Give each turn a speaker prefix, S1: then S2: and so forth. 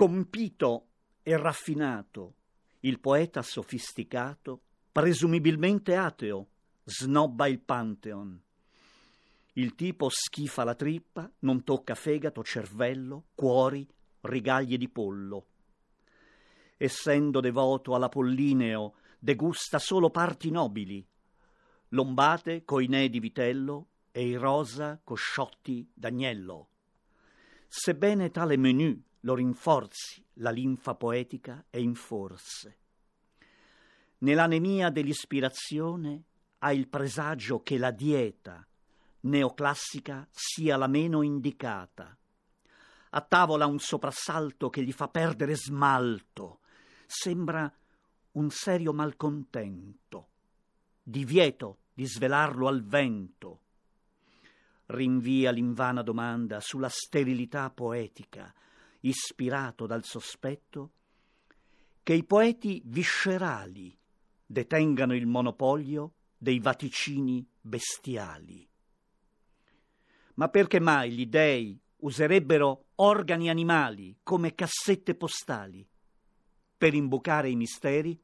S1: Compito e raffinato, il poeta sofisticato, presumibilmente ateo, snobba il Pantheon. Il tipo schifa la trippa, non tocca fegato, cervello, cuori, rigaglie di pollo. Essendo devoto all'Apollineo, degusta solo parti nobili, lombate coinè di vitello e i rosa cosciotti d'agnello. Sebbene tale menù lo rinforzi, la linfa poetica è in forse. Nell'anemia dell'ispirazione ha il presagio che la dieta neoclassica sia la meno indicata. A tavola un soprassalto che gli fa perdere smalto. Sembra un serio malcontento. Divieto di svelarlo al vento. Rinvia l'invana domanda sulla sterilità poetica ispirato dal sospetto che i poeti viscerali detengano il monopolio dei vaticini bestiali. Ma perché mai gli dei userebbero organi animali come cassette postali per imbucare i misteri?